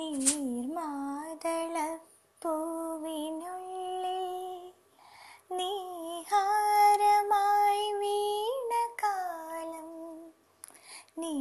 നീർമാതളപ്പൂവിനുള്ളിൽ നീഹാരമായി വീണ കാലം നീ